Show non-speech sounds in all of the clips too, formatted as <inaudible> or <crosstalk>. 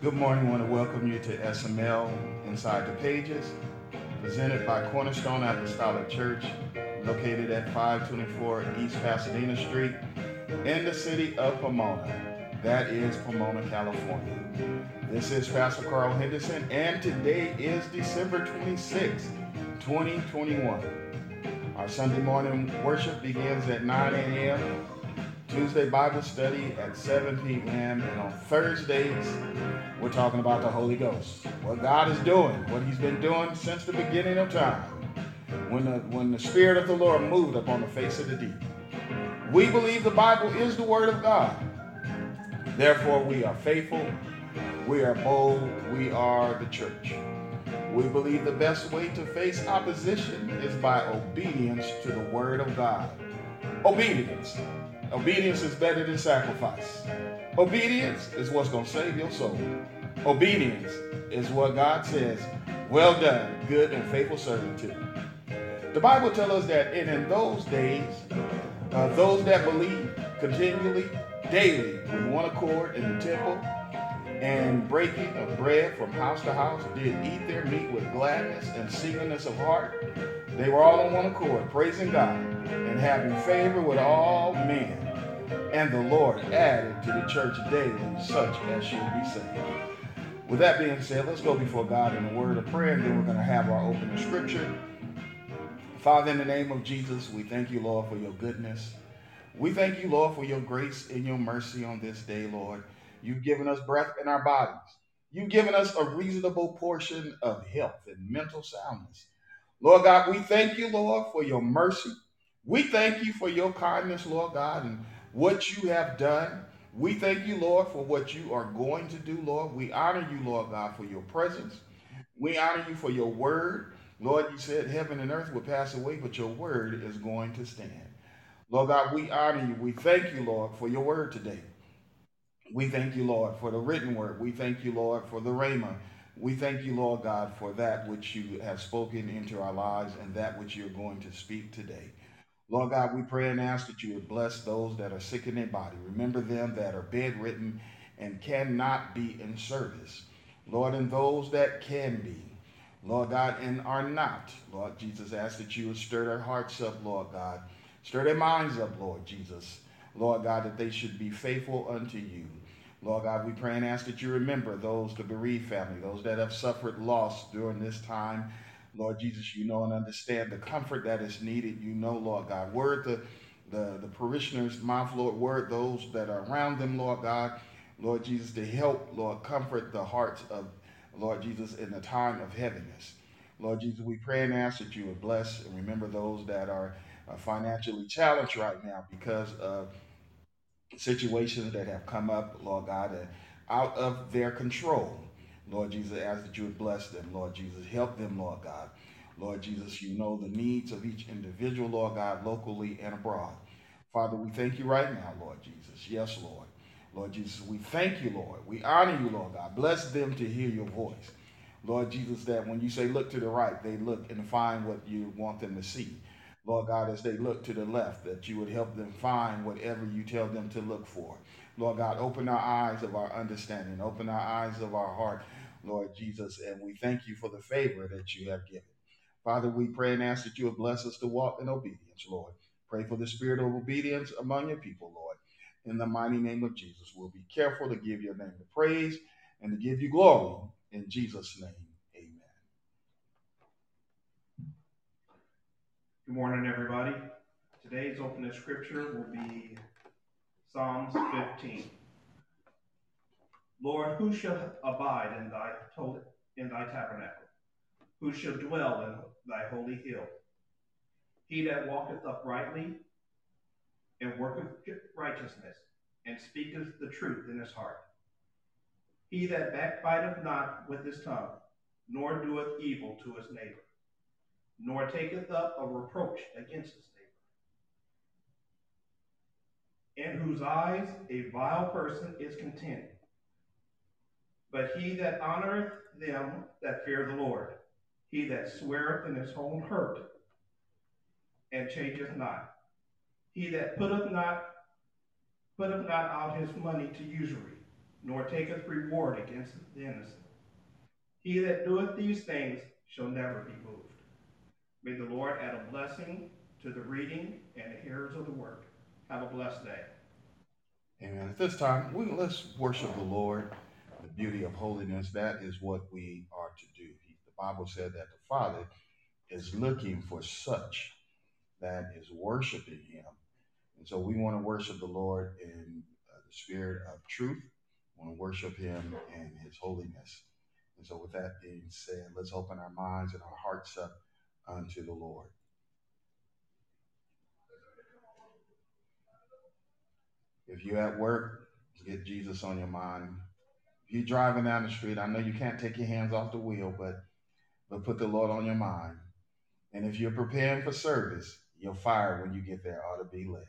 Good morning. I want to welcome you to SML Inside the Pages, presented by Cornerstone Apostolic Church, located at 524 East Pasadena Street in the city of Pomona. That is Pomona, California. This is Pastor Carl Henderson, and today is December 26, 2021. Our Sunday morning worship begins at 9 a.m. Tuesday Bible study at 7 p.m. And on Thursdays, we're talking about the Holy Ghost. What God is doing, what He's been doing since the beginning of time. When the, when the Spirit of the Lord moved upon the face of the deep. We believe the Bible is the Word of God. Therefore, we are faithful, we are bold, we are the church. We believe the best way to face opposition is by obedience to the Word of God. Obedience. Obedience is better than sacrifice. Obedience is what's going to save your soul. Obedience is what God says, well done, good and faithful servant to. The Bible tells us that in, in those days, uh, those that believe continually, daily, with one accord in the temple, and breaking of bread from house to house, did eat their meat with gladness and singleness of heart. They were all on one accord, praising God and having favor with all men. And the Lord added to the church daily such as should be saved. With that being said, let's go before God in a word of prayer, and then we're going to have our opening scripture. Father, in the name of Jesus, we thank you, Lord, for your goodness. We thank you, Lord, for your grace and your mercy on this day, Lord. You've given us breath in our bodies. You've given us a reasonable portion of health and mental soundness. Lord God, we thank you, Lord, for your mercy. We thank you for your kindness, Lord God, and what you have done. We thank you, Lord, for what you are going to do, Lord. We honor you, Lord God, for your presence. We honor you for your word. Lord, you said heaven and earth will pass away, but your word is going to stand. Lord God, we honor you. We thank you, Lord, for your word today. We thank you, Lord, for the written word. We thank you, Lord, for the rhema. We thank you, Lord God, for that which you have spoken into our lives and that which you're going to speak today. Lord God, we pray and ask that you would bless those that are sick in their body. Remember them that are bedridden and cannot be in service. Lord, and those that can be. Lord God, and are not. Lord Jesus, ask that you would stir their hearts up, Lord God. Stir their minds up, Lord Jesus. Lord God, that they should be faithful unto you. Lord God, we pray and ask that you remember those, the bereaved family, those that have suffered loss during this time. Lord Jesus, you know and understand the comfort that is needed. You know, Lord God. Word the, the, the parishioners' mouth, Lord. Word those that are around them, Lord God. Lord Jesus, to help, Lord, comfort the hearts of, Lord Jesus, in the time of heaviness. Lord Jesus, we pray and ask that you would bless and remember those that are financially challenged right now because of situations that have come up, Lord God, out of their control. Lord Jesus, ask that you would bless them, Lord Jesus. Help them, Lord God. Lord Jesus, you know the needs of each individual, Lord God, locally and abroad. Father, we thank you right now, Lord Jesus. Yes, Lord. Lord Jesus, we thank you, Lord. We honor you, Lord God. Bless them to hear your voice. Lord Jesus, that when you say look to the right, they look and find what you want them to see. Lord God, as they look to the left, that you would help them find whatever you tell them to look for. Lord God, open our eyes of our understanding, open our eyes of our heart, Lord Jesus, and we thank you for the favor that you have given. Father, we pray and ask that you would bless us to walk in obedience, Lord. Pray for the spirit of obedience among your people, Lord. In the mighty name of Jesus, we'll be careful to give your name the praise and to give you glory. In Jesus' name. Good morning, everybody. Today's opening scripture will be Psalms 15. Lord, who shall abide in thy in thy tabernacle? Who shall dwell in thy holy hill? He that walketh uprightly and worketh righteousness, and speaketh the truth in his heart. He that backbiteth not with his tongue, nor doeth evil to his neighbor nor taketh up a reproach against his neighbor, in whose eyes a vile person is content. But he that honoreth them that fear the Lord, he that sweareth in his own hurt, and changeth not, he that putteth not putteth not out his money to usury, nor taketh reward against the innocent. He that doeth these things shall never be moved. May the Lord add a blessing to the reading and the hearers of the word. Have a blessed day. Amen. At this time, we let's worship the Lord, the beauty of holiness. That is what we are to do. He, the Bible said that the Father is looking for such that is worshiping Him. And so we want to worship the Lord in uh, the spirit of truth. We want to worship Him in His holiness. And so, with that being said, let's open our minds and our hearts up unto the Lord. If you're at work, get Jesus on your mind. If you're driving down the street, I know you can't take your hands off the wheel, but but put the Lord on your mind. And if you're preparing for service, your fire when you get there ought to be lit.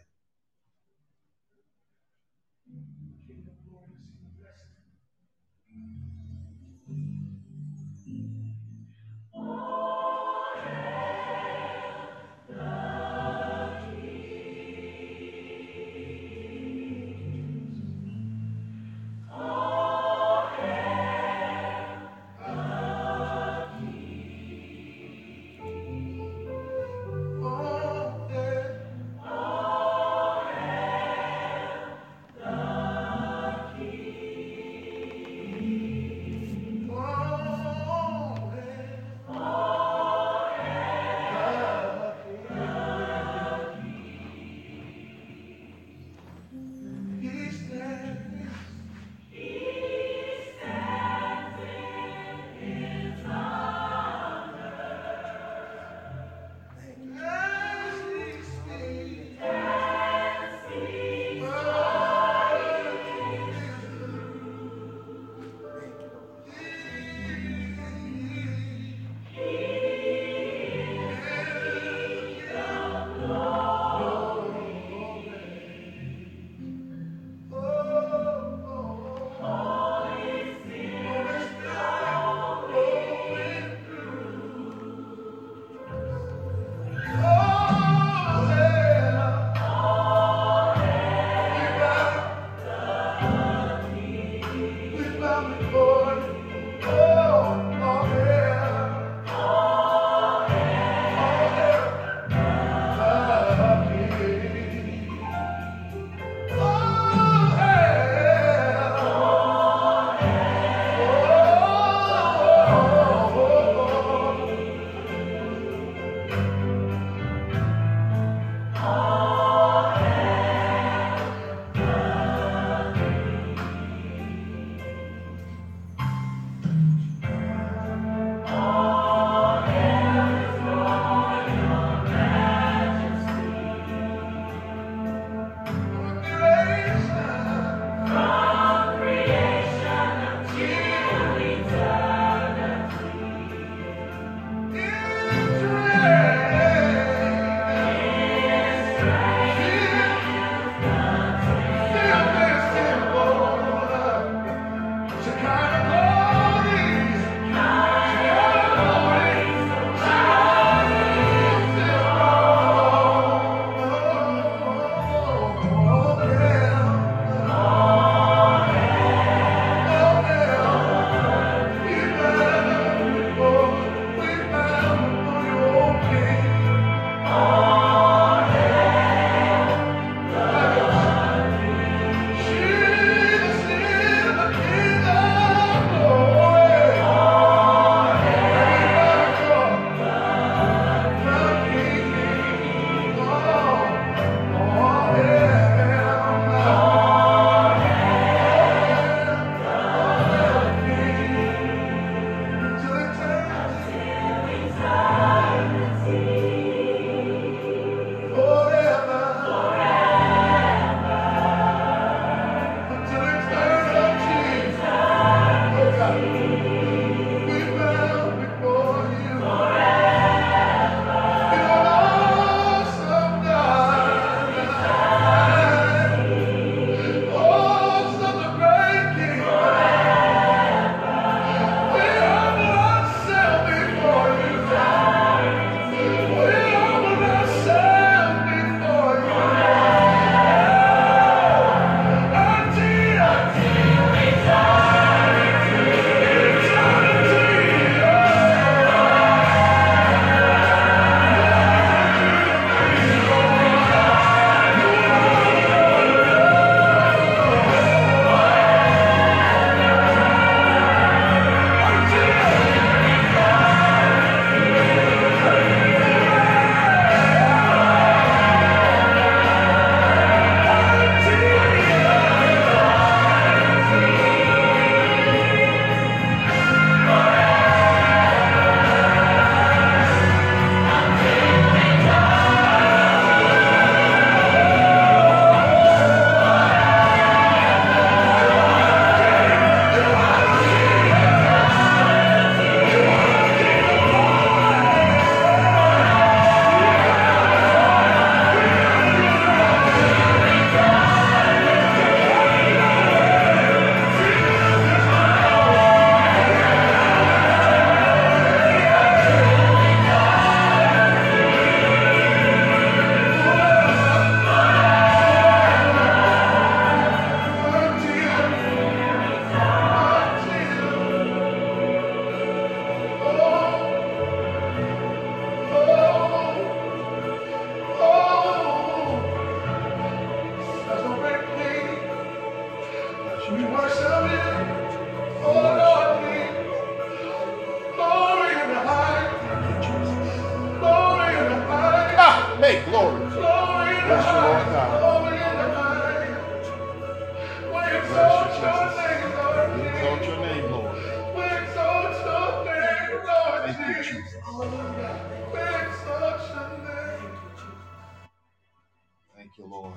You, Lord.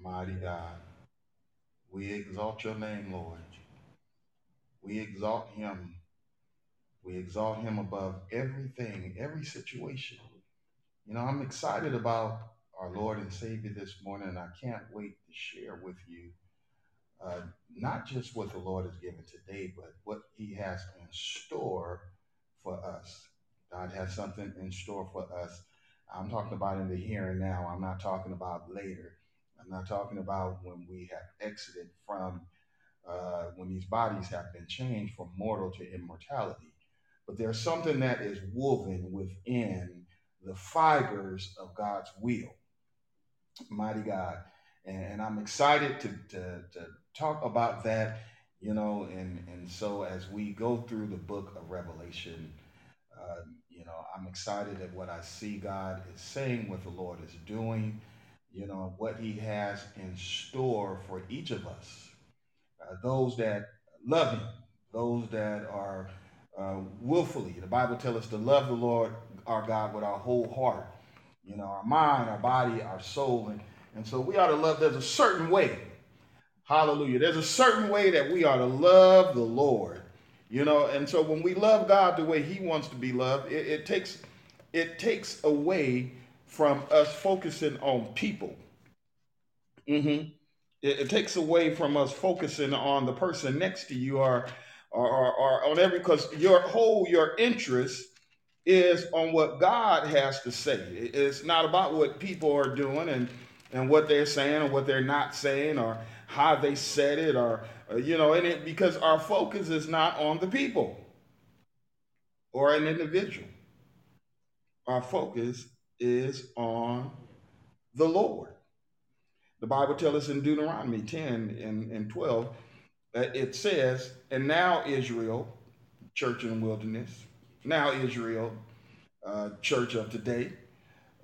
Mighty God. We exalt your name, Lord. We exalt him. We exalt him above everything, every situation. You know, I'm excited about our Lord and Savior this morning, and I can't wait to share with you uh, not just what the Lord has given today, but what he has in store for us. God has something in store for us. I'm talking about in the here and now. I'm not talking about later. I'm not talking about when we have exited from, uh, when these bodies have been changed from mortal to immortality. But there's something that is woven within the fibers of God's will. Mighty God. And, and I'm excited to, to, to talk about that, you know, and, and so as we go through the book of Revelation, uh, know, I'm excited at what I see God is saying, what the Lord is doing, you know, what He has in store for each of us. Uh, those that love Him, those that are uh, willfully. The Bible tells us to love the Lord our God with our whole heart, you know, our mind, our body, our soul. And, and so we ought to love, there's a certain way. Hallelujah. There's a certain way that we ought to love the Lord. You know, and so when we love God the way He wants to be loved, it, it takes it takes away from us focusing on people. Mm-hmm. It, it takes away from us focusing on the person next to you or or, or, or on every because your whole your interest is on what God has to say. It- It's not about what people are doing and and what they're saying or what they're not saying or how they said it or uh, you know and it because our focus is not on the people or an individual. Our focus is on the Lord. The Bible tells us in Deuteronomy 10 and, and 12, that it says, And now Israel, church in the wilderness, now Israel, uh, church of today,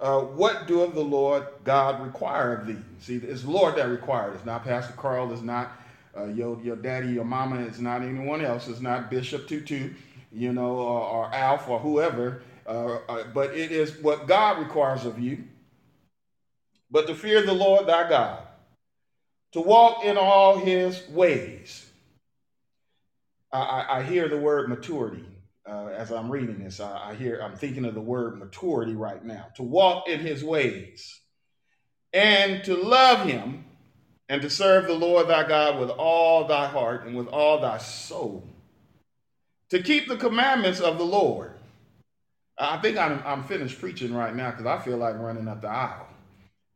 uh, what doeth the Lord God require of thee? See, it's the Lord that required. It's not Pastor Carl. It's not uh, your your daddy, your mama. It's not anyone else. It's not Bishop Tutu, you know, or, or Alf or whoever. Uh, uh, but it is what God requires of you. But to fear the Lord thy God, to walk in all His ways. I, I, I hear the word maturity uh, as I'm reading this. I, I hear I'm thinking of the word maturity right now. To walk in His ways and to love Him and to serve the Lord thy God with all thy heart and with all thy soul. To keep the commandments of the Lord. I think I'm, I'm finished preaching right now because I feel like running up the aisle.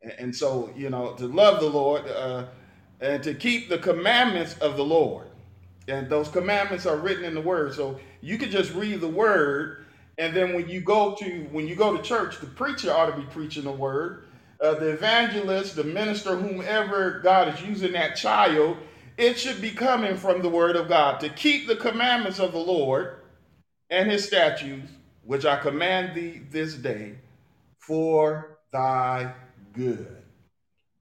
And, and so, you know, to love the Lord uh, and to keep the commandments of the Lord. And those commandments are written in the word. So you can just read the word. And then when you go to when you go to church, the preacher ought to be preaching the word. Uh, the evangelist, the minister, whomever God is using that child, it should be coming from the word of God to keep the commandments of the Lord and his statutes, which I command thee this day for thy good.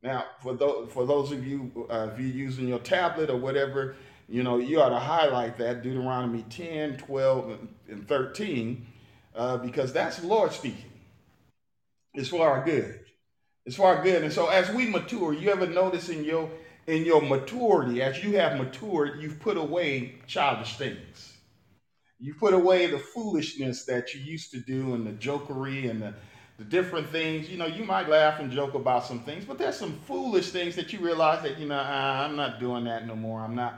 Now, for those for those of you uh, if you're using your tablet or whatever, you know, you ought to highlight that Deuteronomy 10, 12, and 13, uh, because that's the Lord speaking. It's for our good. It's our good. And so as we mature, you ever notice in your in your maturity, as you have matured, you've put away childish things. You put away the foolishness that you used to do and the jokery and the, the different things. You know, you might laugh and joke about some things, but there's some foolish things that you realize that, you know, ah, I'm not doing that no more. I'm not,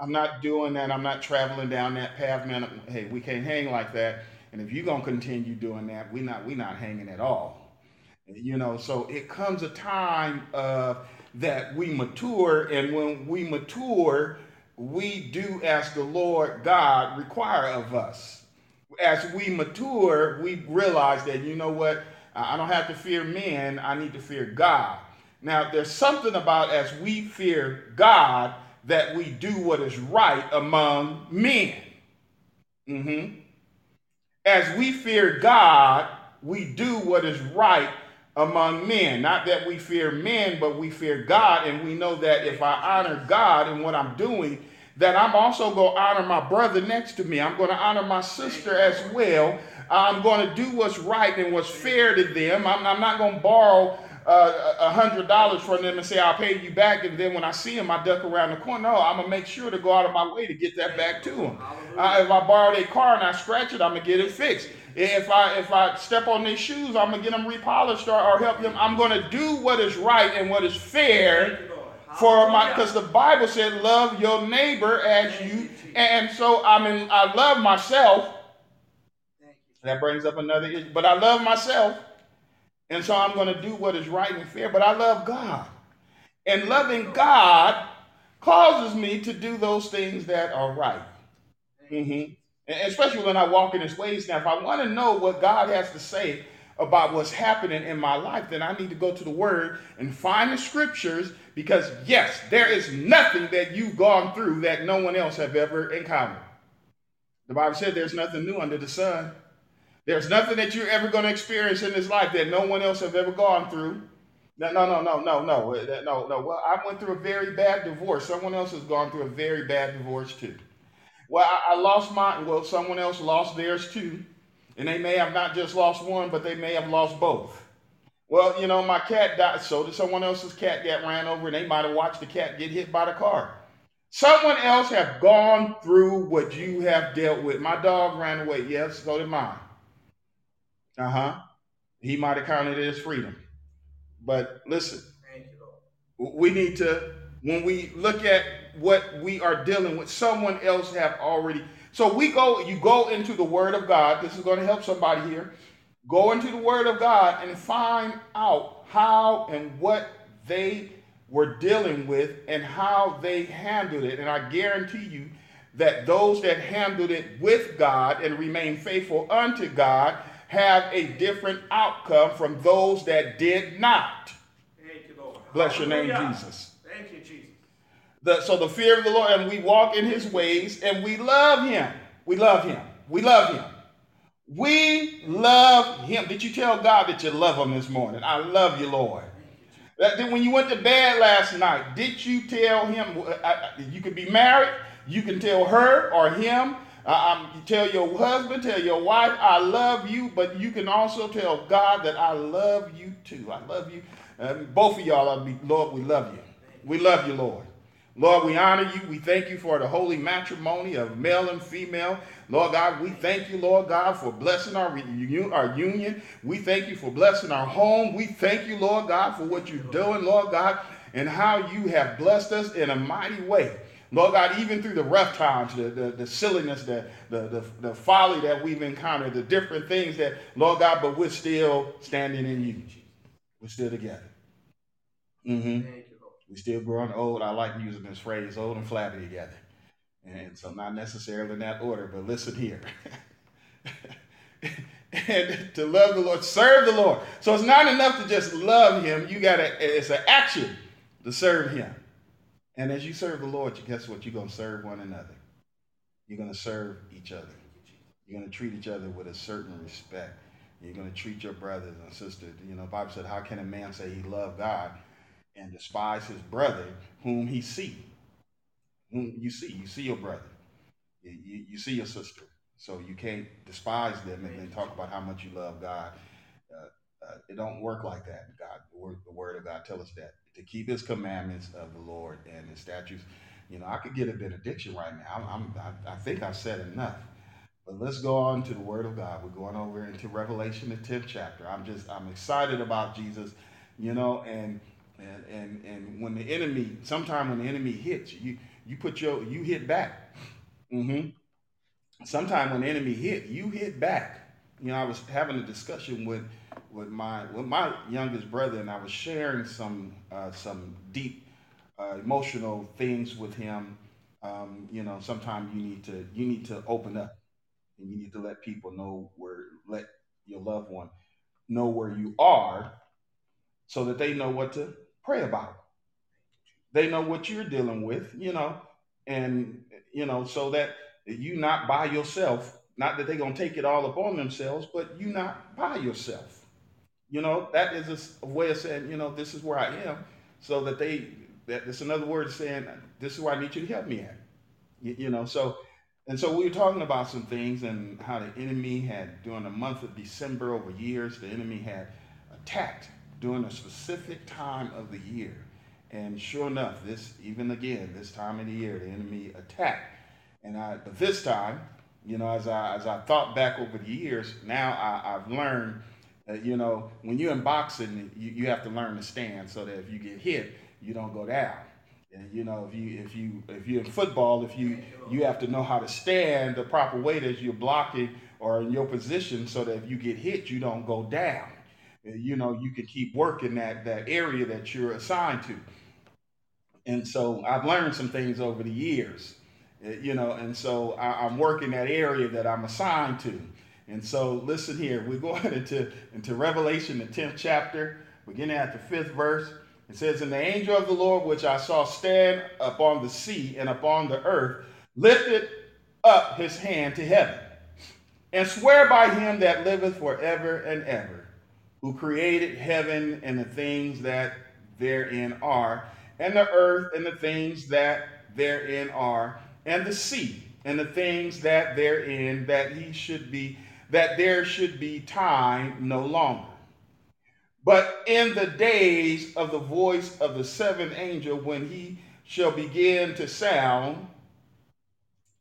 I'm not doing that. I'm not traveling down that path, man. Hey, we can't hang like that. And if you're gonna continue doing that, we're not we're not hanging at all. You know, so it comes a time uh, that we mature, and when we mature, we do as the Lord God require of us. As we mature, we realize that you know what, I don't have to fear men; I need to fear God. Now, there's something about as we fear God that we do what is right among men. Mm-hmm. As we fear God, we do what is right among men. Not that we fear men, but we fear God. And we know that if I honor God in what I'm doing, that I'm also going to honor my brother next to me. I'm going to honor my sister as well. I'm going to do what's right and what's fair to them. I'm, I'm not going to borrow uh, a hundred dollars from them and say I'll pay you back, and then when I see them, I duck around the corner. No, I'm gonna make sure to go out of my way to get that back to them. Uh, if I borrow their car and I scratch it, I'm gonna get it fixed. If I if I step on their shoes, I'm gonna get them repolished or, or help them. I'm gonna do what is right and what is fair for my because the Bible said love your neighbor as you and so I mean I love myself. That brings up another issue, but I love myself. And so I'm going to do what is right and fair, but I love God. And loving God causes me to do those things that are right. Mm-hmm. Especially when I walk in his ways. Now, if I want to know what God has to say about what's happening in my life, then I need to go to the word and find the scriptures because, yes, there is nothing that you've gone through that no one else have ever encountered. The Bible said there's nothing new under the sun. There's nothing that you're ever going to experience in this life that no one else have ever gone through. No, no, no, no, no, no, uh, no, no. Well, I went through a very bad divorce. Someone else has gone through a very bad divorce too. Well, I, I lost mine. Well, someone else lost theirs too. And they may have not just lost one, but they may have lost both. Well, you know, my cat died, so did someone else's cat get ran over, and they might have watched the cat get hit by the car. Someone else have gone through what you have dealt with. My dog ran away. Yes, so did mine. Uh huh. He might have counted it as freedom. But listen, we need to, when we look at what we are dealing with, someone else have already. So we go, you go into the Word of God. This is going to help somebody here. Go into the Word of God and find out how and what they were dealing with and how they handled it. And I guarantee you that those that handled it with God and remain faithful unto God have a different outcome from those that did not. You, Bless your name, Jesus. You. The, so the fear of the Lord, and we walk in his ways, and we love him. We love him. We love him. We love him. Did you tell God that you love him this morning? I love you, Lord. That, when you went to bed last night, did you tell him? You could be married. You can tell her or him uh, um, tell your husband, tell your wife, I love you, but you can also tell God that I love you too. I love you. Um, both of y'all, be, Lord, we love you. We love you, Lord. Lord, we honor you. We thank you for the holy matrimony of male and female. Lord God, we thank you, Lord God, for blessing our, our union. We thank you for blessing our home. We thank you, Lord God, for what you're doing, Lord God, and how you have blessed us in a mighty way. Lord God, even through the rough times, the, the, the silliness, the, the, the, the folly that we've encountered, the different things that, Lord God, but we're still standing in you. We're still together. Mm-hmm. We're still growing old. I like using this phrase, old and flabby together. And so not necessarily in that order, but listen here. <laughs> and to love the Lord, serve the Lord. So it's not enough to just love him. You gotta, it's an action to serve him. And as you serve the Lord, guess what? You're to serve one another. You're to serve each other. You're to treat each other with a certain respect. You're to treat your brothers and sisters. You know, Bible said, how can a man say he loved God and despise his brother whom he see? Whom you see. You see your brother. You, you, see your sister. So you can't despise them and then talk about how much you love God. Uh, uh, it don't work like that. God, the word, the word of God tell us that to keep His commandments of the Lord and His statutes. You know, I could get a benediction right now. I'm, I, I think I've said enough. But let's go on to the Word of God. We're going over into Revelation, the tenth chapter. I'm just I'm excited about Jesus, you know, and and and and when the enemy, sometime when the enemy hits you, you put your you hit back. Mm-hmm. Sometime when the enemy hit, you hit back. You know, I was having a discussion with with my with my youngest brother, and I was sharing some uh, some deep uh, emotional things with him. Um, you know, sometimes you need to you need to open up, and you need to let people know where let your loved one know where you are, so that they know what to pray about it. They know what you're dealing with, you know, and you know, so that you not by yourself. Not that they're gonna take it all upon themselves, but you not by yourself. You know, that is a way of saying, you know, this is where I am, so that they that it's another word saying this is where I need you to help me at. You, you know, so and so we were talking about some things and how the enemy had during the month of December over years, the enemy had attacked during a specific time of the year. And sure enough, this even again, this time of the year, the enemy attacked. And I but this time, you know, as I as I thought back over the years, now I, I've learned that, you know, when you're in boxing, you, you have to learn to stand so that if you get hit, you don't go down. And you know, if you if you if you're in football, if you you have to know how to stand the proper way as you're blocking or in your position so that if you get hit, you don't go down. Uh, you know, you can keep working that that area that you're assigned to. And so I've learned some things over the years, uh, you know, and so I, I'm working that area that I'm assigned to. And so listen here, we're <laughs> going into, into Revelation, the 10th chapter, beginning at the fifth verse. It says, And the angel of the Lord, which I saw stand upon the sea and upon the earth, lifted up his hand to heaven, and swear by him that liveth forever and ever, who created heaven and the things that therein are, and the earth and the things that therein are, and the sea and the things that therein, that he should be, that there should be time no longer. But in the days of the voice of the seventh angel, when he shall begin to sound,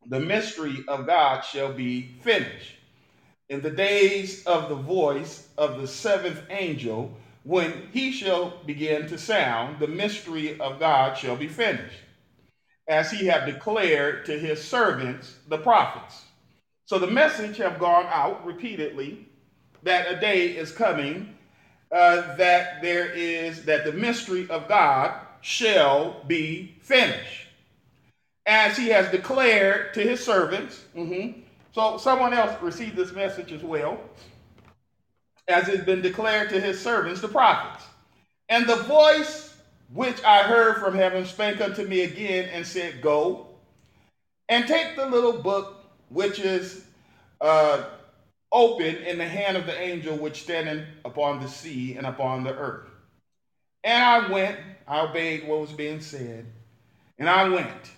the mystery of God shall be finished. In the days of the voice of the seventh angel, when he shall begin to sound, the mystery of God shall be finished, as he have declared to his servants, the prophets. So the message have gone out repeatedly that a day is coming uh, that there is that the mystery of God shall be finished, as He has declared to His servants. Mm-hmm. So someone else received this message as well, as it's been declared to His servants, the prophets. And the voice which I heard from heaven spake unto me again and said, Go and take the little book which is uh, open in the hand of the angel which standeth upon the sea and upon the earth. And I went, I obeyed what was being said, and I went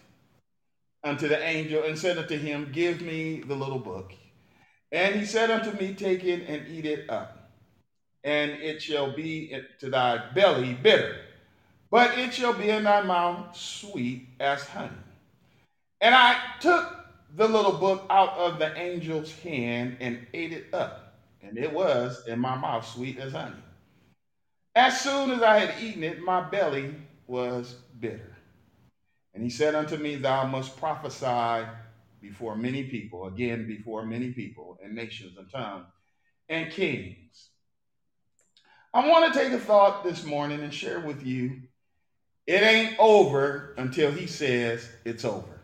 unto the angel and said unto him, Give me the little book. And he said unto me, Take it and eat it up, and it shall be to thy belly bitter, but it shall be in thy mouth sweet as honey. And I took the little book out of the angel's hand and ate it up, and it was in my mouth sweet as honey. As soon as I had eaten it, my belly was bitter. And he said unto me, Thou must prophesy before many people, again, before many people, and nations, and tongues, and kings. I want to take a thought this morning and share with you. It ain't over until he says it's over.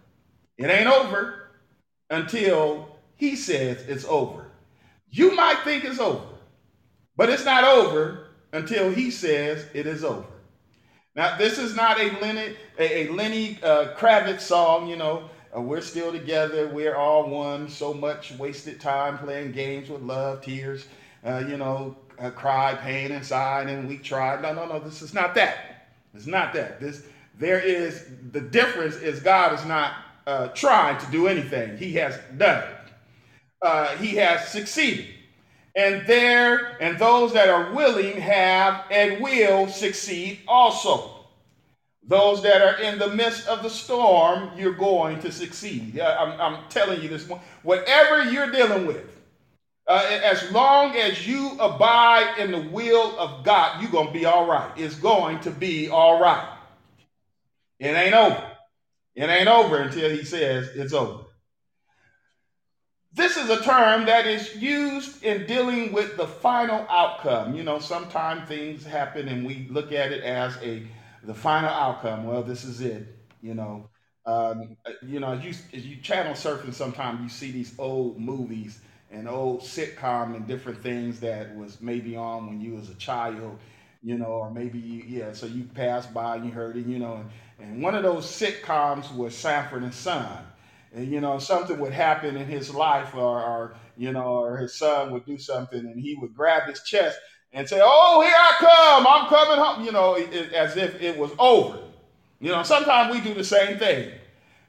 It ain't over until he says it's over. You might think it's over, but it's not over until he says it is over. Now, this is not a Lenny, a, a Lenny uh, Kravitz song, you know, uh, we're still together, we're all one, so much wasted time playing games with love, tears, uh, you know, uh, cry, pain inside, and we tried. No, no, no, this is not that. It's not that. This, there is, the difference is God is not uh, tried to do anything. He has done it. Uh, he has succeeded. And there, and those that are willing have and will succeed also. Those that are in the midst of the storm, you're going to succeed. I'm, I'm telling you this. Whatever you're dealing with, uh, as long as you abide in the will of God, you're going to be all right. It's going to be all right. It ain't over. It ain't over until he says it's over. This is a term that is used in dealing with the final outcome. You know, sometimes things happen and we look at it as a the final outcome. Well, this is it. You know, um, you know, as you as you channel surfing, sometimes you see these old movies and old sitcom and different things that was maybe on when you was a child, you know, or maybe you, yeah, so you passed by and you heard it, you know, and, and one of those sitcoms was Sanford and Son. And you know, something would happen in his life, or, or you know, or his son would do something, and he would grab his chest and say, "Oh, here I come! I'm coming home!" You know, it, it, as if it was over. You know, sometimes we do the same thing.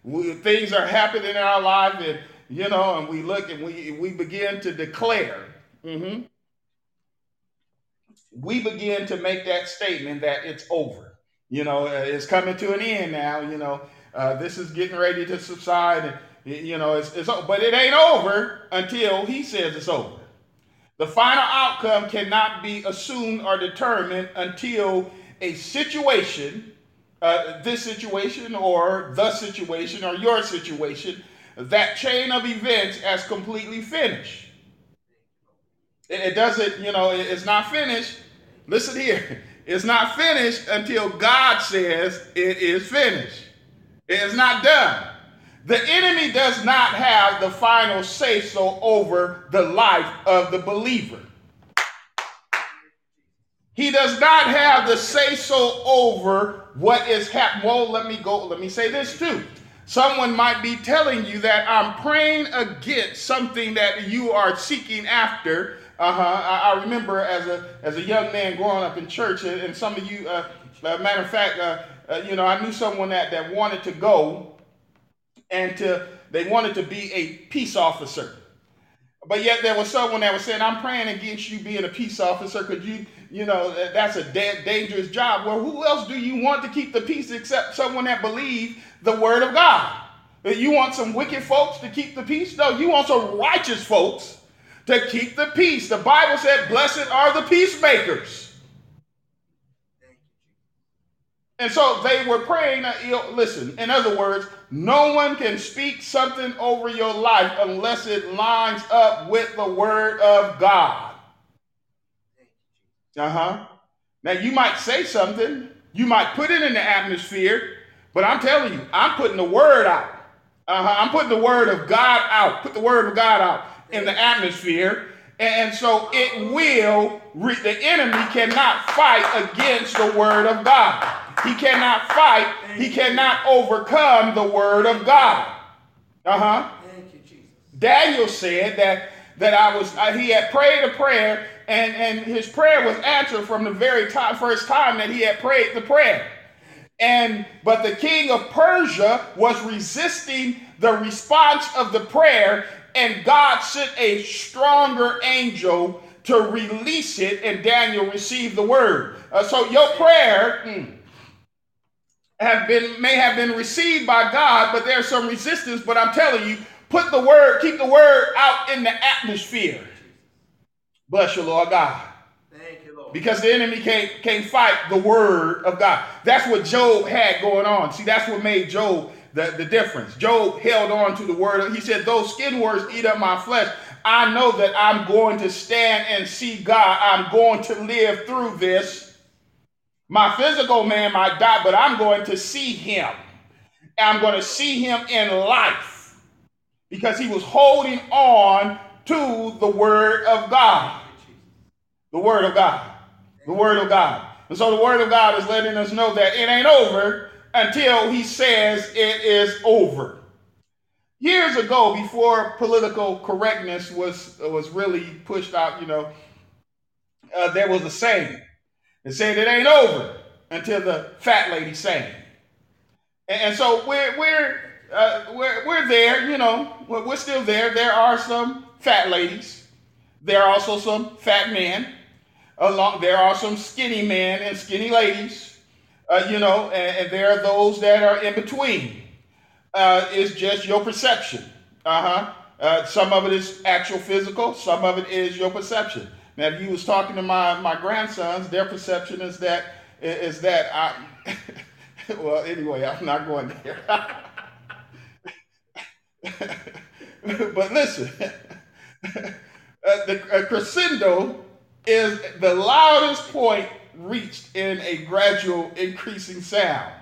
We, things are happening in our life, and you know, and we look and we we begin to declare. Mm-hmm we begin to make that statement that it's over. You know, uh, it's coming to an end now. You know, uh, this is getting ready to subside. And, you know, it's, it's but it ain't over until he says it's over. The final outcome cannot be assumed or determined until a situation, uh, this situation or the situation or your situation, that chain of events has completely finished. It, doesn't, you know, it's not finished. Listen here. <laughs> It's not finished until God says it is finished. It is not done. The enemy does not have the final say so over the life of the believer. He does not have the say so over what is happening. Well, let me go. Let me say this too. Someone might be telling you that I'm praying against something that you are seeking after. Uh huh. I, I, remember as a as a young man growing up in church, and, and some of you, uh, uh, matter of fact, uh, uh, you know, I knew someone that that wanted to go, and to they wanted to be a peace officer. But yet there was someone that was saying, "I'm praying against you being a peace officer because you, you know, that's a dead, dangerous job." Well, who else do you want to keep the peace except someone that believes the word of God? You want some wicked folks to keep the peace? No, you want some righteous folks to keep the peace. The Bible said, Blessed are the peacemakers. And so they were praying. Listen, in other words, no one can speak something over your life unless it lines up with the word of God. Uh huh. Now, you might say something, you might put it in the atmosphere, but I'm telling you, I'm putting the word out. Uh-huh. I'm putting the word of God out. Put the word of God out in the atmosphere. And so it will, re- the enemy cannot fight against the word of God. He cannot fight, he cannot overcome the word of God. Uh huh. Daniel said that that I was uh, he had prayed a prayer and and his prayer was answered from the very time first time that he had prayed the prayer. And but the king of Persia was resisting the response of the prayer and God sent a stronger angel to release it, and Daniel received the word. Uh, so your prayer mm, have been may have been received by God, but there's some resistance. But I'm telling you, put the word, keep the word out in the atmosphere. Bless you, Lord God. Thank you, Lord. Because the enemy can't, can't fight the word of God. That's what Job had going on. See, that's what made Job the, the difference. Job held on to the word. He said, Those skin words eat up my flesh. I know that I'm going to stand and see God. I'm going to live through this. My physical man might die, but I'm going to see him. I'm going to see him in life because he was holding on to the word of God. The word of God. The word of God. And so the word of God is letting us know that it ain't over until he says it is over. Years ago, before political correctness was, was really pushed out, you know, uh, there was a saying. It said it ain't over until the fat lady sang. And, and so we're, we're, uh, we're, we're there, you know, we're, we're still there. There are some fat ladies. There are also some fat men. Along, there are some skinny men and skinny ladies uh, you know, and, and, there are those that are in between. Uh, it's just your perception. Uh-huh. Uh, some of it is actual physical, some of it is your perception. Now, if you was talking to my, my grandsons, their perception is that is that I. <laughs> well, anyway, I'm not going there. <laughs> but listen, <laughs> uh, the uh, crescendo is the loudest point reached in a gradual increasing sound.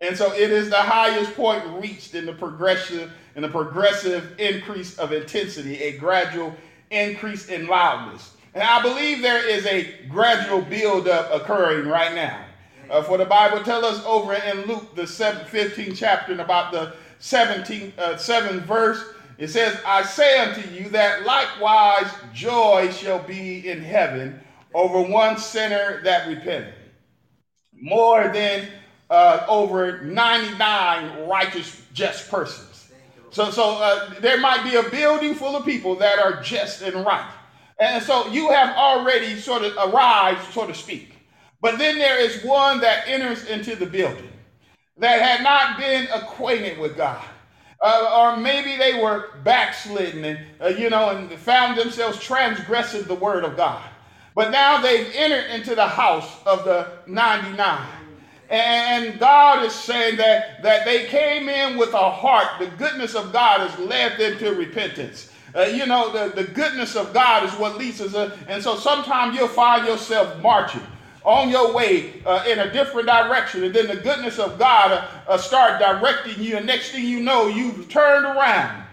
And so it is the highest point reached in the progression in the progressive increase of intensity, a gradual increase in loudness. And I believe there is a gradual buildup occurring right now. Uh, for the Bible tells us over in Luke, the 15th chapter, and about the 17th, uh, 7th verse, it says, I say unto you that likewise joy shall be in heaven over one sinner that repented, more than uh, over 99 righteous, just persons. So, so uh, there might be a building full of people that are just and right. And so you have already sort of arrived, so to speak. But then there is one that enters into the building that had not been acquainted with God. Uh, or maybe they were backslidden and, uh, you know, and found themselves transgressing the word of God. But now they've entered into the house of the 99. And God is saying that, that they came in with a heart. The goodness of God has led them to repentance. Uh, you know, the, the goodness of God is what leads us. Uh, and so sometimes you'll find yourself marching on your way uh, in a different direction. And then the goodness of God uh, uh, start directing you. And next thing you know, you've turned around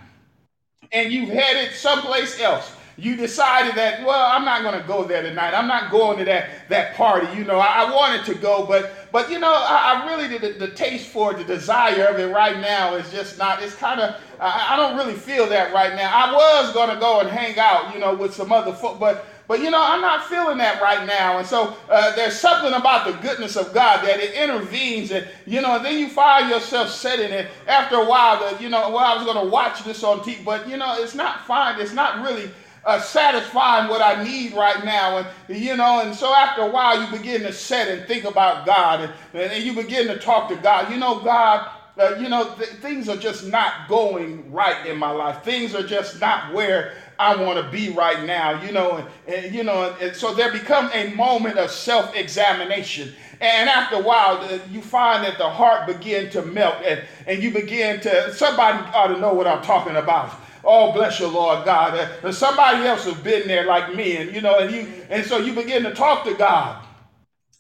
and you've headed someplace else you decided that well i'm not going to go there tonight i'm not going to that that party you know i, I wanted to go but but you know i, I really the, the, taste for it the desire of it right now is just not it's kind of I, I, don't really feel that right now i was going to go and hang out you know with some other folk but but you know, I'm not feeling that right now. And so uh, there's something about the goodness of God that it intervenes. And, you know, and then you find yourself sitting it after a while that, you know, well, I was going to watch this on TV, but, you know, it's not fine. It's not really uh, satisfying what I need right now. And, you know, and so after a while, you begin to sit and think about God and, and you begin to talk to God. You know, God, uh, you know, th- things are just not going right in my life. Things are just not where I want to be right now, you know, and, and you know, and so there become a moment of self-examination. And after a while, you find that the heart begin to melt and, and you begin to, somebody ought to know what I'm talking about. Oh, bless you, Lord God. Uh, somebody else has been there like me, and you know, and you, and so you begin to talk to God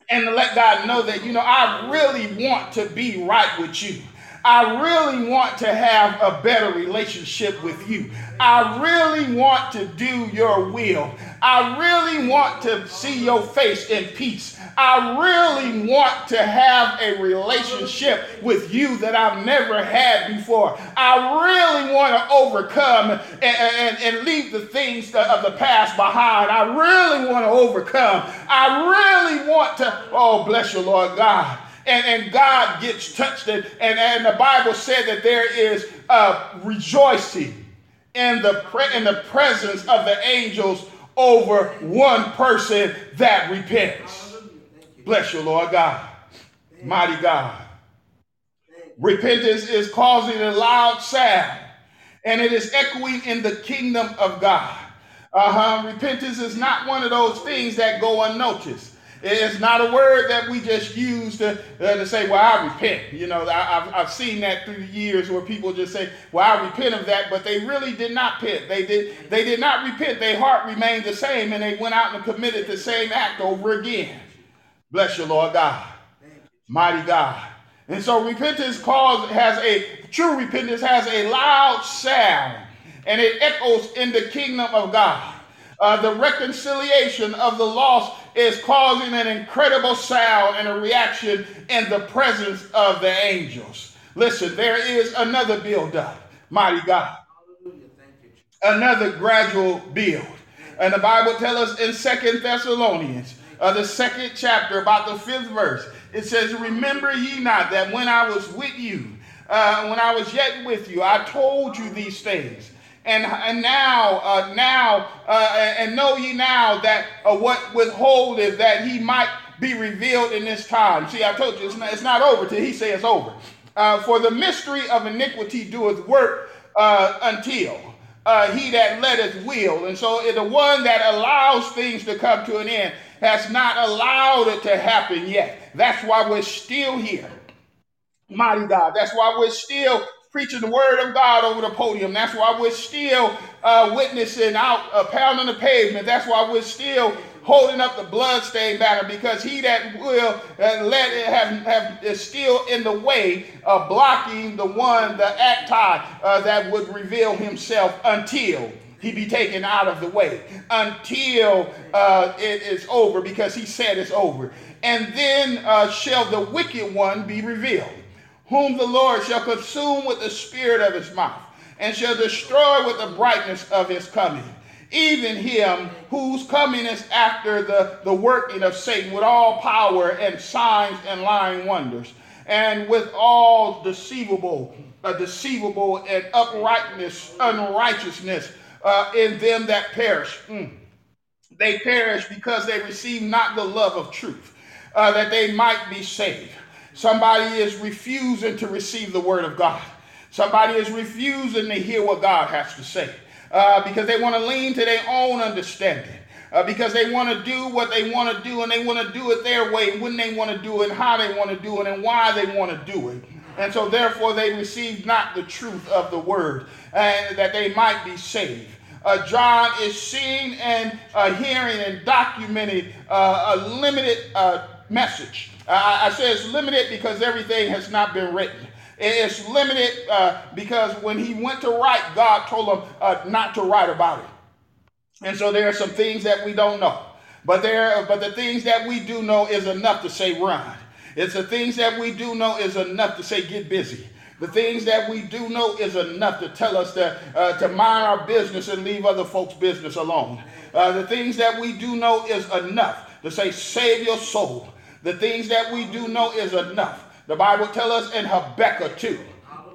and to let God know that you know I really want to be right with you. I really want to have a better relationship with you. I really want to do your will. I really want to see your face in peace. I really want to have a relationship with you that I've never had before. I really want to overcome and, and, and leave the things of the past behind. I really want to overcome. I really want to, oh, bless you, Lord God and, and God gets touched. And, and, and the Bible said that there is uh, rejoicing in the, pre- in the presence of the angels over one person that repents. Bless you, Lord God. Mighty God. Repentance is causing a loud sound, and it is echoing in the kingdom of God. Uh-huh. Repentance is not one of those things that go unnoticed. It's not a word that we just use to, uh, to say, well, I repent. You know, I, have I've seen that through the years where people just say, well, I repent of that, but they really did not repent. They did, they did not repent. Their heart remained the same, and they went out and committed the same act over again. Bless you, Lord God. Mighty God. And so repentance cause has a true repentance has a loud sound and it echoes in the kingdom of God. Uh, the reconciliation of the lost is causing an incredible sound and a reaction in the presence of the angels. Listen, there is another build up, mighty God. Another gradual build. And the Bible tells us in Second Thessalonians, uh, the second chapter, about the fifth verse, it says, Remember ye not that when I was with you, uh, when I was yet with you, I told you these things and, and now, uh, now, uh, and know ye now that uh, what withholdeth that he might be revealed in this time. See, I told you it's not, it's not over till he says over. Uh, for the mystery of iniquity doeth work until uh, he that letteth will. And so the one that allows things to come to an end has not allowed it to happen yet. That's why we're still here. Mighty God. That's why we're still preaching the word of God over the podium. That's why we're still uh, witnessing out, uh, pounding the pavement. That's why we're still holding up the bloodstained banner because he that will uh, let it have, have is still in the way of blocking the one, the anti uh, that would reveal himself until he be taken out of the way until uh, it is over because he said it's over. And then uh, shall the wicked one be revealed, whom the Lord shall consume with the spirit of his mouth and shall destroy with the brightness of his coming. Even him whose coming is after the, the working of Satan with all power and signs and lying wonders, and with all deceivable, deceivable and uprightness, unrighteousness uh, in them that perish. Mm. They perish because they receive not the love of truth, uh, that they might be saved. Somebody is refusing to receive the word of God. Somebody is refusing to hear what God has to say uh, because they want to lean to their own understanding. Uh, because they want to do what they want to do and they want to do it their way, when they want to do it, how they want to do it, and why they want to do it. And so, therefore, they received not the truth of the word, and that they might be saved. Uh, John is seeing and uh, hearing and documenting uh, a limited uh, message. I say it's limited because everything has not been written. It's limited uh, because when he went to write, God told him uh, not to write about it. And so there are some things that we don't know. But there, but the things that we do know is enough to say run. It's the things that we do know is enough to say get busy. The things that we do know is enough to tell us to, uh, to mind our business and leave other folks' business alone. Uh, the things that we do know is enough to say save your soul. The things that we do know is enough the Bible tells us in Habakkuk 2,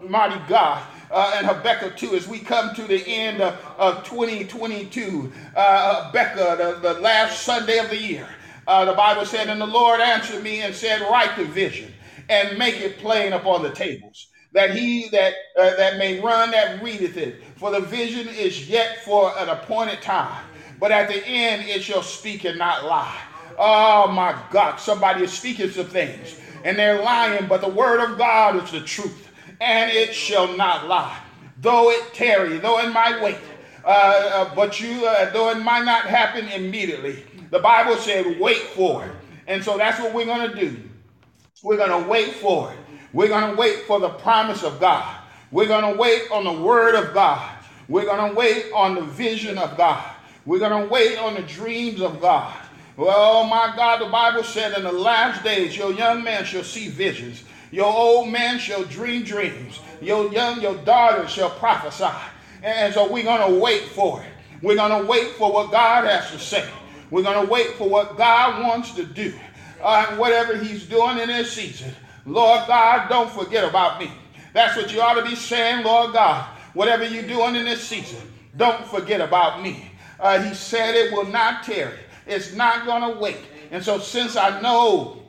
mighty God, uh, in Habakkuk 2, as we come to the end of, of 2022, uh, Habakkuk, the, the last Sunday of the year, uh, the Bible said, And the Lord answered me and said, Write the vision and make it plain upon the tables, that he that, uh, that may run that readeth it. For the vision is yet for an appointed time, but at the end it shall speak and not lie. Oh my God, somebody is speaking some things and they're lying, but the word of God is the truth, and it shall not lie. Though it tarry, though it might wait, uh, uh, but you, uh, though it might not happen immediately, the Bible said, wait for it. And so that's what we're going to do. We're going to wait for it. We're going to wait for the promise of God. We're going to wait on the word of God. We're going to wait on the vision of God. We're going to wait on the dreams of God. Well, my God, the Bible said in the last days, your young man shall see visions. Your old man shall dream dreams. Your young, your daughter shall prophesy. And so we're going to wait for it. We're going to wait for what God has to say. We're going to wait for what God wants to do. Uh, whatever he's doing in this season. Lord God, don't forget about me. That's what you ought to be saying, Lord God. Whatever you're doing in this season, don't forget about me. Uh, he said it will not tarry. It's not going to wait. And so, since I know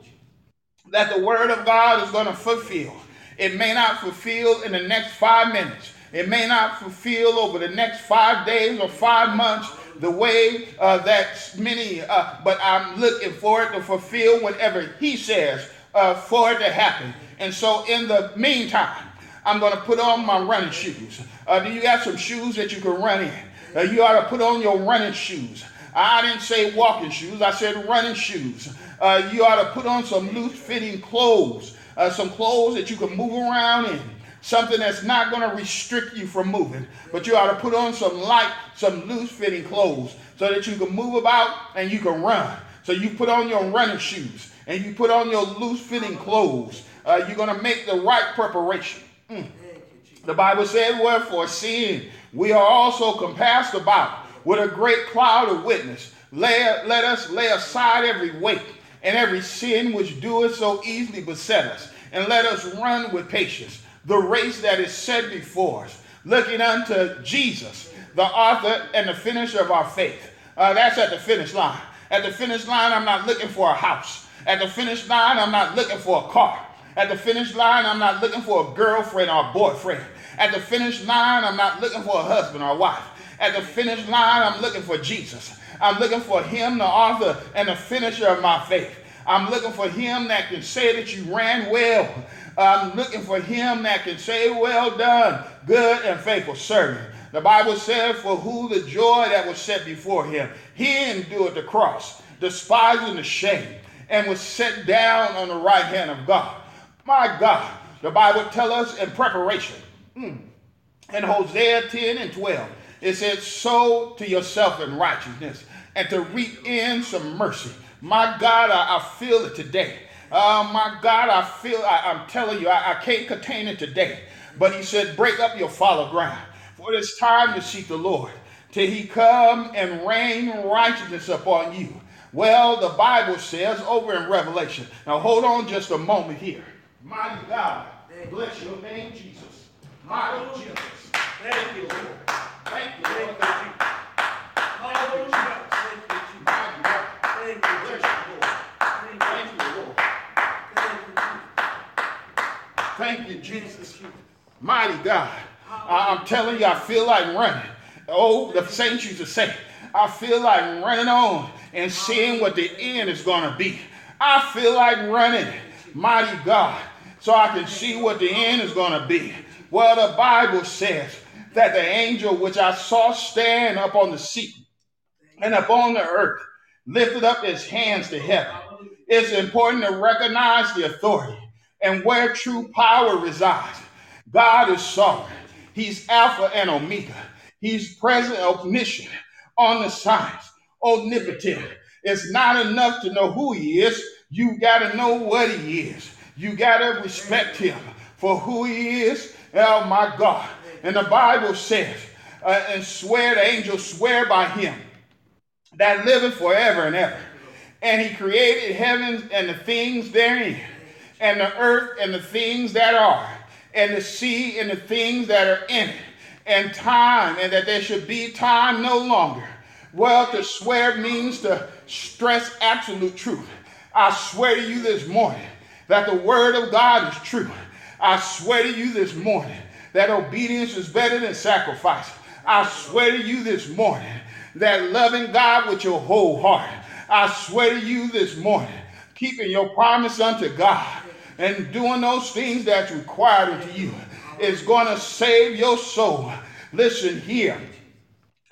that the word of God is going to fulfill, it may not fulfill in the next five minutes. It may not fulfill over the next five days or five months the way uh, that many, uh, but I'm looking for it to fulfill whatever He says uh, for it to happen. And so, in the meantime, I'm going to put on my running shoes. Uh, do you got some shoes that you can run in? Uh, you ought to put on your running shoes. I didn't say walking shoes, I said running shoes. Uh, you ought to put on some loose fitting clothes, some clothes that you can move around in. Something that's not going to restrict you from moving, but you ought to put on some light, some loose fitting clothes so that you can move about and you can run. So you put on your running shoes and you put on your loose fitting clothes. Uh, you're going to make the right preparation. Mm. The Bible said, Wherefore, seeing we are also compassed about with a great cloud of witness. Lay, let us lay aside every weight and every sin which doeth so easily beset us, and let us run with patience the race that is set before us, looking unto Jesus, the author and the finisher of our faith. Uh, that's at the finish line. At the finish line, I'm not looking for a house. At the finish line, I'm not looking for a car. At the finish line, I'm not looking for a girlfriend or a boyfriend. At the finish line, I'm not looking for a husband or a wife. At the finish line, I'm looking for Jesus. I'm looking for him, the author and the finisher of my faith. I'm looking for him that can say that you ran well. I'm looking for him that can say, Well done, good and faithful servant. The Bible says, For who the joy that was set before him, he endured the cross, despising the shame, and was set down on the right hand of God. My God, the Bible tells us in preparation, mm, in Hosea 10 and 12, It said, sow to yourself in righteousness and to reap in some mercy. My God, I, I feel it today. Uh, my God, I feel, I, am telling you, I, I can't contain it today. But he said, break up your fallow ground. For it is time to seek the Lord till he come and rain righteousness upon you. Well, the Bible says over in Revelation. Now hold on just a moment here. Mighty God, bless your name, Jesus. Mighty Jesus. Thank you, Lord. Thank you, Lord. Thank you. Hallelujah. Thank you, Jesus. Thank you, Lord. Thank you, Jesus. Mighty God. I'm telling you, I feel like running. Oh, the saints used to say, I feel like running on and seeing what the end is going to be. I feel like running, mighty God, so I can see what the end is going to be. Well, the Bible says that the angel which I saw stand up on the sea and upon the earth lifted up his hands to heaven. It's important to recognize the authority and where true power resides. God is sovereign. He's Alpha and Omega. He's present, omniscient, on the signs, omnipotent. It's not enough to know who he is. You got to know what he is. You got to respect him for who he is. Oh my God. And the Bible says, uh, and swear, the angels swear by him that liveth forever and ever. And he created heaven and the things therein, and the earth and the things that are, and the sea and the things that are in it and time, and that there should be time no longer. Well, to swear means to stress absolute truth. I swear to you this morning that the word of God is true. I swear to you this morning that obedience is better than sacrifice. I swear to you this morning that loving God with your whole heart. I swear to you this morning, keeping your promise unto God and doing those things that's required unto you is going to save your soul. Listen here.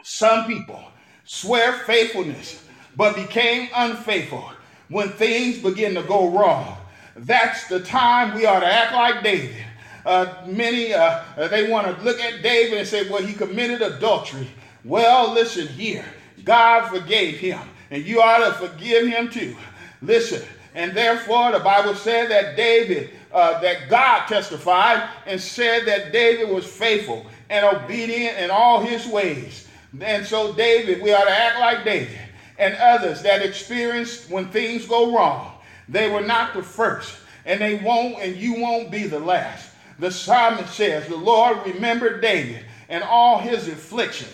Some people swear faithfulness but became unfaithful when things begin to go wrong. That's the time we ought to act like David. Uh, many uh, they want to look at David and say, well, he committed adultery. Well, listen here. God forgave him, and you ought to forgive him too. Listen, and therefore the Bible said that David uh, that God testified and said that David was faithful and obedient in all his ways. And so, David, we ought to act like David and others that experienced when things go wrong. They were not the first, and they won't, and you won't be the last. The psalmist says, The Lord remembered David and all his affliction,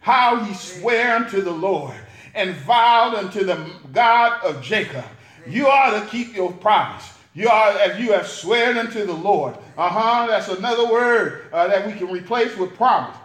how he sware unto the Lord and vowed unto the God of Jacob. You ought to keep your promise. You are as you have sworn unto the Lord. Uh huh. That's another word uh, that we can replace with promise.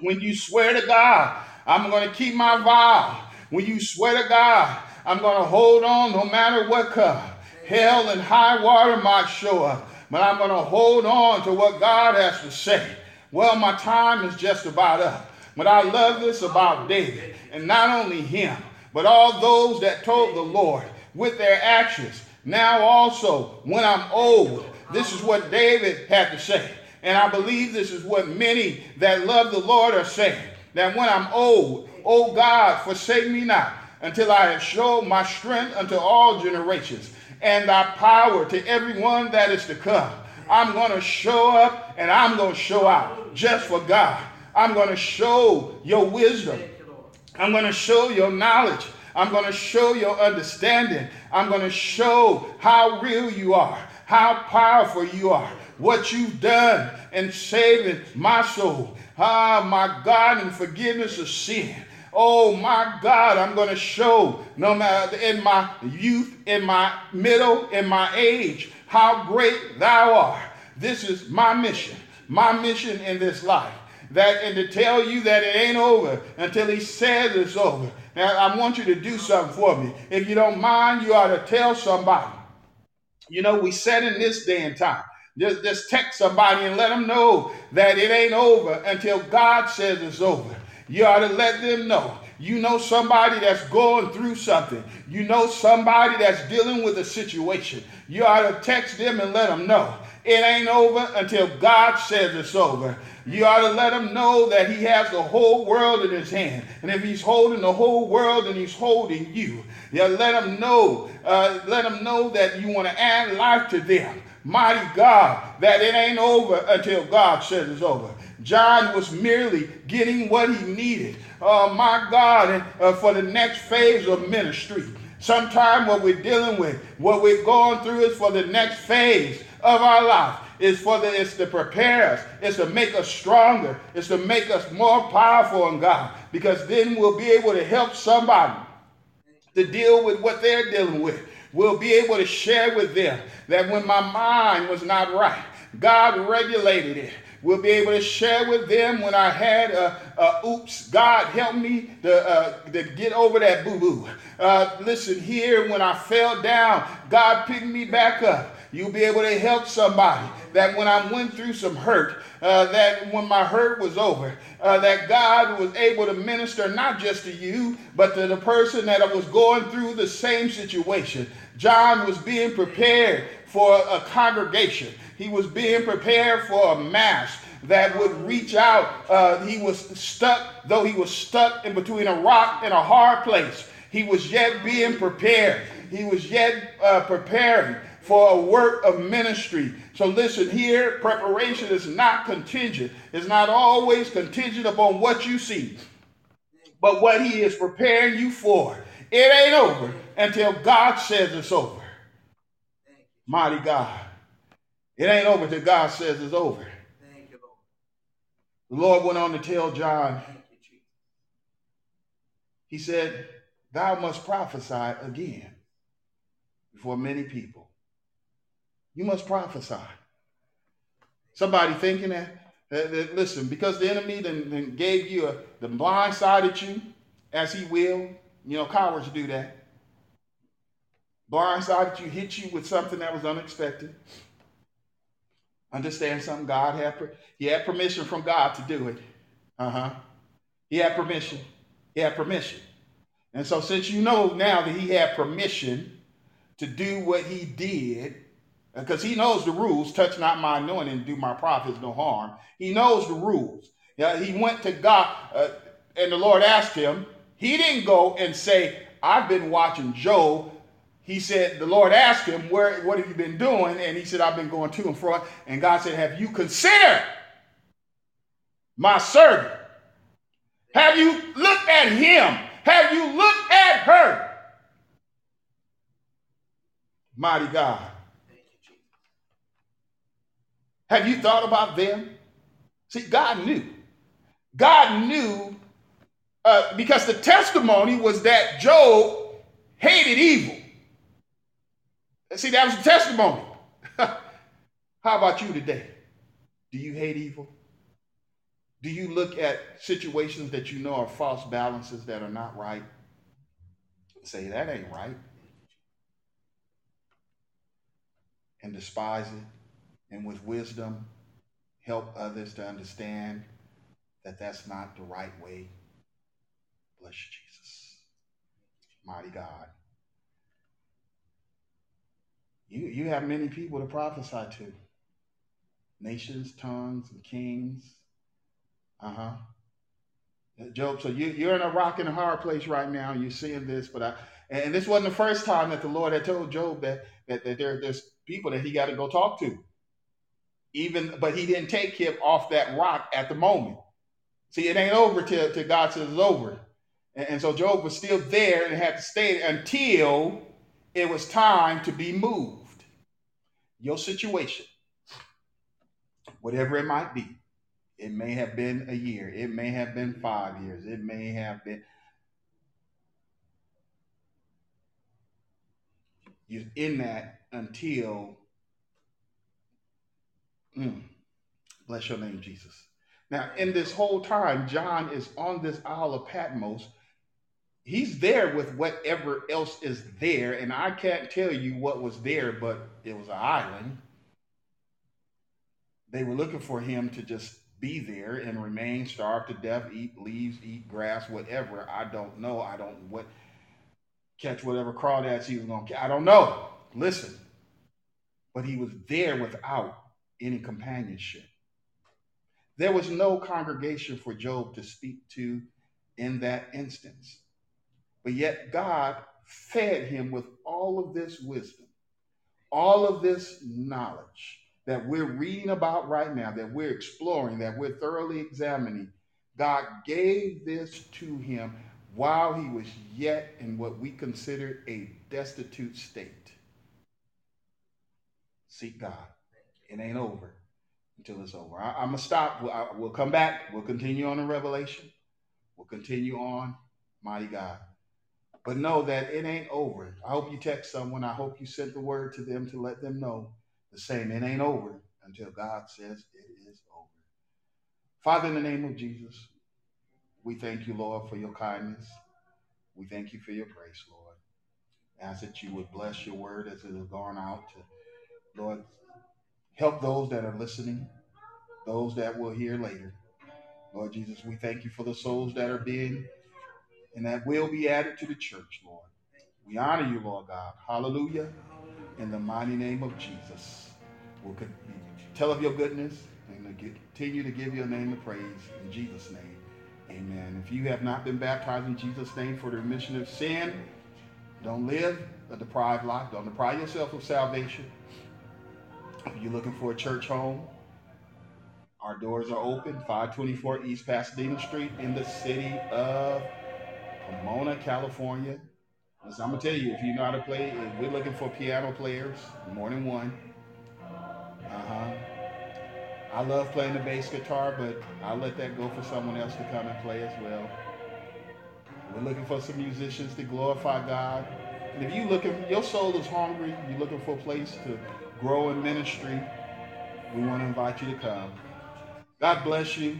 When you swear to God, I'm going to keep my vow. When you swear to God, I'm going to hold on no matter what comes. Hell and high water might show up, but I'm going to hold on to what God has to say. Well, my time is just about up. But I love this about David, and not only him, but all those that told the Lord with their actions now also, when I'm old, this is what David had to say. And I believe this is what many that love the Lord are saying. That when I'm old, O God, forsake me not until I have shown my strength unto all generations and thy power to everyone that is to come. I'm going to show up and I'm going to show out just for God. I'm going to show your wisdom. I'm going to show your knowledge. I'm going to show your understanding. I'm going to show how real you are, how powerful you are, what you've done in saving my soul. Ah, my God, in forgiveness of sin. Oh my God, I'm going to show no matter in my youth, in my middle, in my age, how great thou art. This is my mission, my mission in this life. That and to tell you that it ain't over until he says it's over. Now, I want you to do something for me. If you don't mind, you ought to tell somebody. You know, we said in this day and time, just, just text somebody and let them know that it ain't over until God says it's over. You ought to let them know. You know somebody that's going through something. You know somebody that's dealing with a situation. You ought to text them and let them know It ain't over until God says it's over. You ought to let him know that he has the whole world in his hand. And if he's holding the whole world and he's holding you, you let him know, uh, let him know that you want to add life to them. Mighty God, that it ain't over until God says it's over. John was merely getting what he needed. Oh, my God, uh, for the next phase of ministry. Sometimes what we're dealing with, what we're going through is for the next phase of our life. is for the, it's to prepare us. It's to make us stronger. It's to make us more powerful in God. Because then we'll be able to help somebody to deal with what they're dealing with. We'll be able to share with them that when my mind was not right, God regulated it. We'll be able to share with them when I had a, a oops, God help me to, uh, to get over that boo boo. Uh, listen, here when I fell down, God picked me back up. You'll be able to help somebody that when I went through some hurt, uh, that when my hurt was over, uh, that God was able to minister not just to you, but to the person that was going through the same situation. John was being prepared for a congregation. He was being prepared for a mass that would reach out. Uh, he was stuck, though he was stuck in between a rock and a hard place. He was yet being prepared. He was yet uh, preparing for a work of ministry. So listen here, preparation is not contingent. It's not always contingent upon what you see, but what he is preparing you for. It ain't over until God says it's over. Mighty God. It ain't over till God says it's over. The Lord went on to tell John, He said, Thou must prophesy again before many people. You must prophesy. Somebody thinking that, that, that listen, because the enemy then, then gave you a, the blind side at you, as he will. You know, cowards do that. Blindsided you, hit you with something that was unexpected. Understand something? God had he had permission from God to do it. Uh huh. He had permission. He had permission. And so, since you know now that he had permission to do what he did, because he knows the rules touch not my anointing and do my prophets no harm. He knows the rules. Yeah, he went to God, uh, and the Lord asked him. He didn't go and say, I've been watching Job he said, the Lord asked him, Where, what have you been doing? And he said, I've been going to and fro. And God said, Have you considered my servant? Have you looked at him? Have you looked at her? Mighty God. Have you thought about them? See, God knew. God knew uh, because the testimony was that Job hated evil. See, that was the testimony. <laughs> How about you today? Do you hate evil? Do you look at situations that you know are false balances that are not right? Say, that ain't right. And despise it. And with wisdom, help others to understand that that's not the right way. Bless you, Jesus. Mighty God. You, you have many people to prophesy to nations, tongues, and kings. Uh huh. Job, so you, you're in a rock and a hard place right now. You're seeing this, but I, and this wasn't the first time that the Lord had told Job that, that, that there, there's people that he got to go talk to. Even, but he didn't take him off that rock at the moment. See, it ain't over till, till God says it's over. And, and so Job was still there and had to stay until it was time to be moved. Your situation, whatever it might be, it may have been a year, it may have been five years, it may have been. You're in that until. Mm, bless your name, Jesus. Now, in this whole time, John is on this Isle of Patmos he's there with whatever else is there. And I can't tell you what was there, but it was an island. They were looking for him to just be there and remain, starve to death, eat leaves, eat grass, whatever. I don't know. I don't what catch whatever crawdads he was gonna catch. I don't know. Listen. But he was there without any companionship. There was no congregation for Job to speak to in that instance. But yet God fed him with all of this wisdom, all of this knowledge that we're reading about right now, that we're exploring, that we're thoroughly examining. God gave this to him while he was yet in what we consider a destitute state. Seek God. It ain't over until it's over. I, am to stop. We'll, I, we'll come back. We'll continue on in Revelation. We'll continue on, mighty God. But know that it ain't over. I hope you text someone. I hope you sent the word to them to let them know the same. It ain't over until God says it is over. Father, in the name of Jesus, we thank you, Lord, for your kindness. We thank you for your grace, Lord. Ask that you would bless your word as it has gone out to, Lord, help those that are listening, those that will hear later. Lord Jesus, we thank you for the souls that are being and that will be added to the church, Lord. We honor you, Lord God. Hallelujah. In the mighty name of Jesus. We'll tell of your goodness and continue to give your name the praise in Jesus' name. Amen. If you have not been baptized in Jesus' name for the remission of sin, don't live a deprived life. Don't deprive yourself of salvation. If you're looking for a church home, our doors are open, 524 East Pasadena Street in the city of Pomona, California. Listen, I'm gonna tell you, if you know how to play, we're looking for piano players, more than one. Uh-huh. I love playing the bass guitar, but I'll let that go for someone else to come and play as well. We're looking for some musicians to glorify God. And if you're looking, your soul is hungry, you're looking for a place to grow in ministry, we want to invite you to come. God bless you.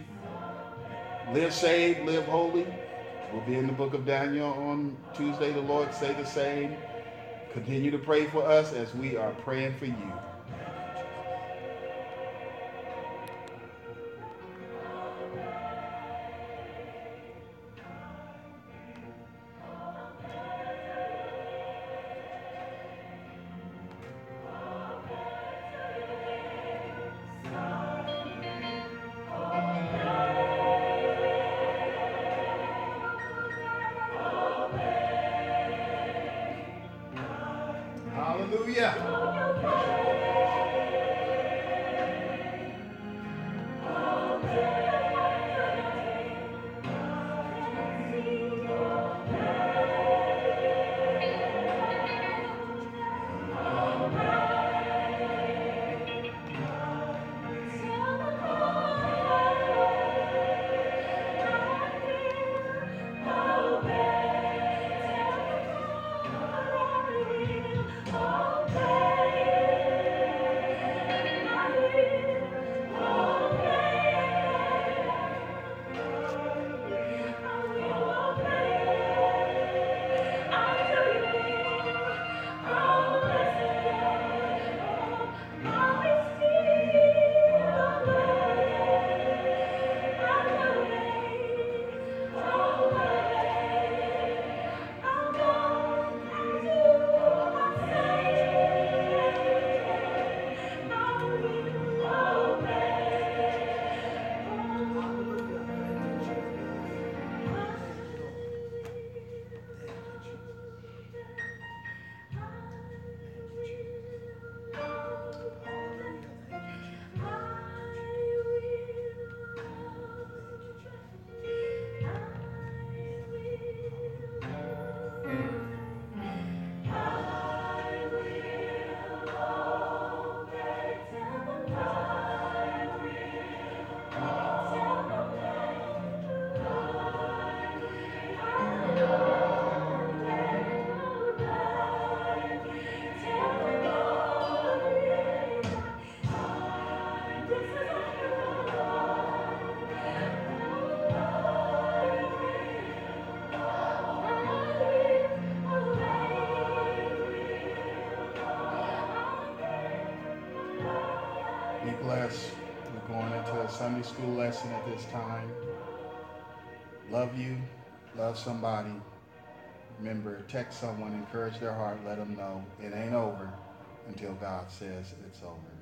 Live saved, live holy. We'll be in the book of Daniel on Tuesday. The Lord say the same. Continue to pray for us as we are praying for you. This time. Love you. Love somebody. Remember, text someone, encourage their heart, let them know it ain't over until God says it's over.